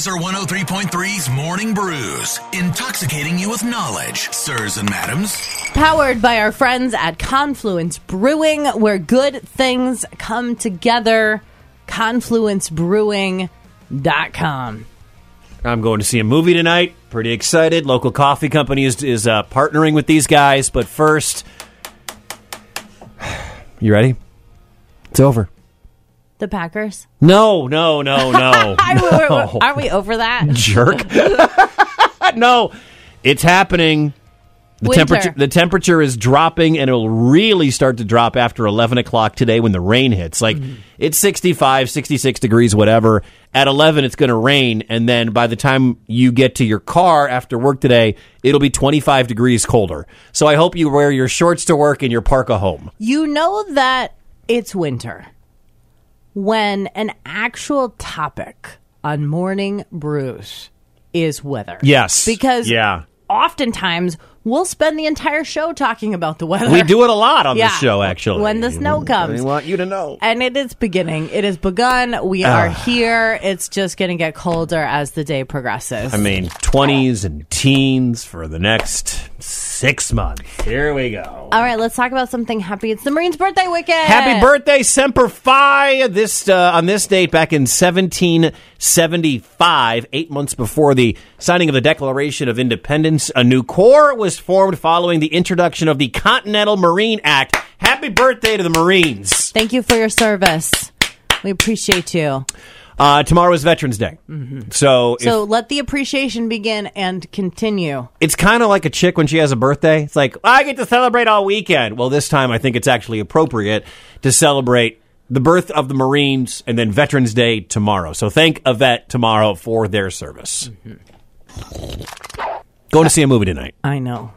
Lazer 103.3's Morning Brews, intoxicating you with knowledge, sirs and madams. Powered by our friends at Confluence Brewing, where good things come together. ConfluenceBrewing.com. I'm going to see a movie tonight. Pretty excited. Local coffee company is, is uh, partnering with these guys. But first, you ready? It's over. The Packers. No, no, no, no. Are we, aren't we over that? jerk. no, it's happening. The Winter. temperature the temperature is dropping, and it'll really start to drop after eleven o'clock today when the rain hits. Like mm-hmm. it's 65, 66 degrees, whatever. At eleven, it's going to rain, and then by the time you get to your car after work today, it'll be twenty five degrees colder. So I hope you wear your shorts to work and your parka home. You know that it's winter when an actual topic on morning brews is weather. Yes. Because Yeah. oftentimes we'll spend the entire show talking about the weather. We do it a lot on Yeah. this show, actually. When the snow comes. we want you to know. And it is beginning. It has begun. We are here. It's just going to get colder as the day progresses. I mean, 20s and teens for the next six months. Here we go. All right, let's talk about something happy. It's the Marine's birthday weekend. Happy birthday, Semper Fi! This uh, on this date back in 1775, eight months before the signing of the Declaration of Independence, a new corps was formed following the introduction of the Continental Marine Act. Happy birthday to the Marines! Thank you for your service. We appreciate you. Uh, tomorrow is Veterans Day, so, if- So let the appreciation begin and continue. it's kind of like a chick when she has a birthday. It's like, I get to celebrate all weekend. Well, this time I think it's actually appropriate to celebrate the birth of the Marines and then Veterans Day tomorrow. So thank a vet tomorrow for their service. Going to see a movie tonight. I know.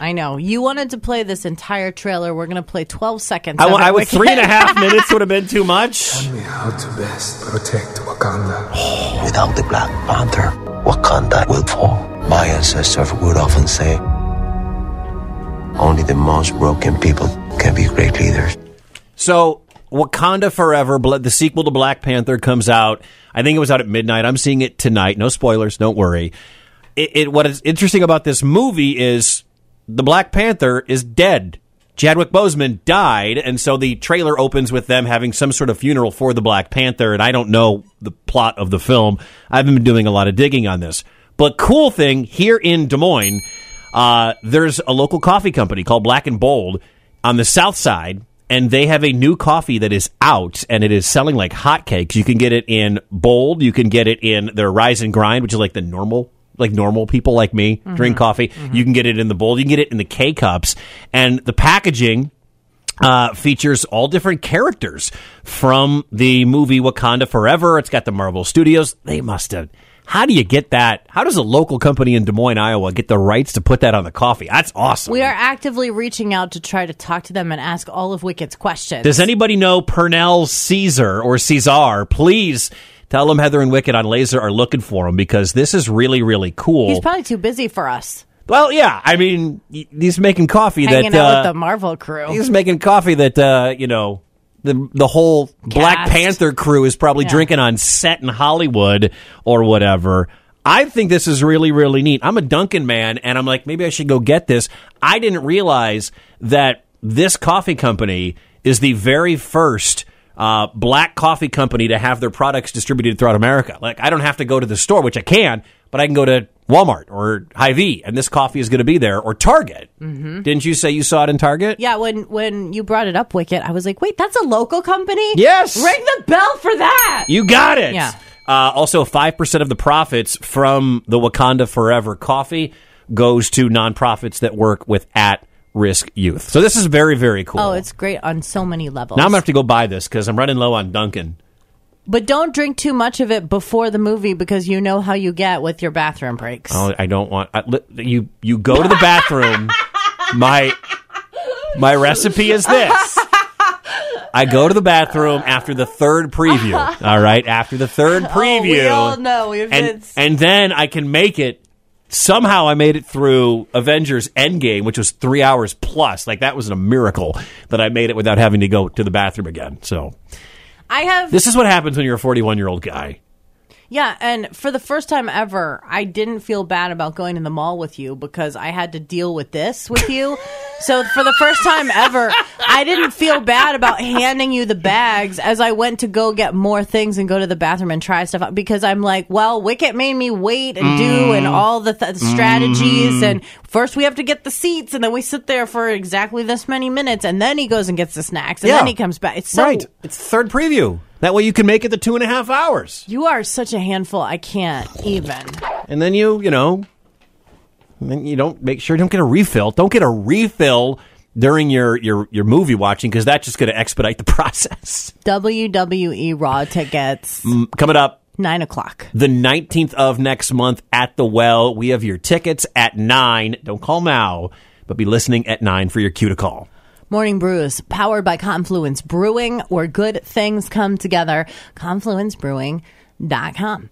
I know. You wanted to play this entire trailer. We're going to play 12 seconds. I, of it. I was three and a can't- half minutes would have been too much. Tell me how to best protect Wakanda. Without the Black Panther, Wakanda will fall. My ancestors would often say, only the most broken people can be great leaders. So Wakanda Forever, the sequel to Black Panther, comes out. I think it was out at midnight. I'm seeing it tonight. No spoilers. Don't worry. It, it what is interesting about this movie is the Black Panther is dead. Chadwick Boseman died, and so the trailer opens with them having some sort of funeral for the Black Panther. And I don't know the plot of the film. I haven't been doing a lot of digging on this. But cool thing here in Des Moines, uh, there's a local coffee company called Black and Bold on the south side, and they have a new coffee that is out, and it is selling like hotcakes. You can get it in Bold, you can get it in their Rise and Grind, which is like the normal. Like normal people like me drink coffee. You can get it in the bowl, You can get it in the K cups. And the packaging uh, features all different characters from the movie Wakanda Forever. It's got the Marvel Studios. They must have. How do you get that? How does a local company in Des Moines, Iowa, get the rights to put that on the coffee? That's awesome. We are actively reaching out to try to talk to them and ask all of Wicket's questions. Does anybody know Pernell Cezar or Caesar? Please tell them Heather and Wicket on Lazer are looking for him because this is really, really cool. He's probably too busy for us. well, yeah. I mean, he's making coffee Hanging that out uh, with the Marvel crew. He's making coffee that uh, you know the the whole Black Panther crew is probably Yeah. drinking on set in Hollywood or whatever. I think this is really really neat. I'm a Dunkin' man, and I'm like maybe I should go get this. I didn't realize that this coffee company is the very first. Uh, black coffee company to have their products distributed throughout America. Like, I don't have to go to the store, which I can, but I can go to Walmart or Hy-Vee, and this coffee is going to be there, or Target. Mm-hmm. Didn't you say you saw it in Target? yeah, when when you brought it up, Wicket, I was like, wait, that's a local company? Yes. Ring the bell for that. You got it. Yeah. Uh, also, 5% of the profits from the Wakanda Forever coffee goes to nonprofits that work with at risk youth. So this is very, very cool. Oh, it's great on so many levels. now I'm going to have to go buy this because I'm running low on Dunkin'. but don't drink too much of it before the movie because you know how you get with your bathroom breaks. Oh, I don't want I, you. You go to the bathroom. my my recipe is this. I go to the bathroom after the third preview. All right, after the third preview. Oh, we all know if and and then I can make it. Somehow I made it through Avengers Endgame, which was three hours plus. Like that was a miracle that I made it without having to go to the bathroom again. So I have this is what happens when you're a 41 year old guy. Yeah, and for the first time ever, I didn't feel bad about going to the mall with you because I had to deal with this with you. so for the first time ever, I didn't feel bad about handing you the bags as I went to go get more things and go to the bathroom and try stuff out because I'm like, well, Wicket made me wait and do mm. and all the th- strategies mm-hmm. and first we have to get the seats and then we sit there for exactly this many minutes and then he goes and gets the snacks and Yeah. then he comes back. It's so right. It's third preview. That way you can make it the two and a half hours. you are such a handful. I can't even. And then you, you know, you don't make sure you don't get a refill. Don't get a refill during your your, your movie watching because that's just going to expedite the process. WWE Raw tickets, mm, Coming up nine o'clock. the 19th of next month at the Well. We have your tickets at 9. Don't call now, but be listening at 9 for your cue to call. Morning Brews, powered by Confluence Brewing, where good things come together. ConfluenceBrewing.com.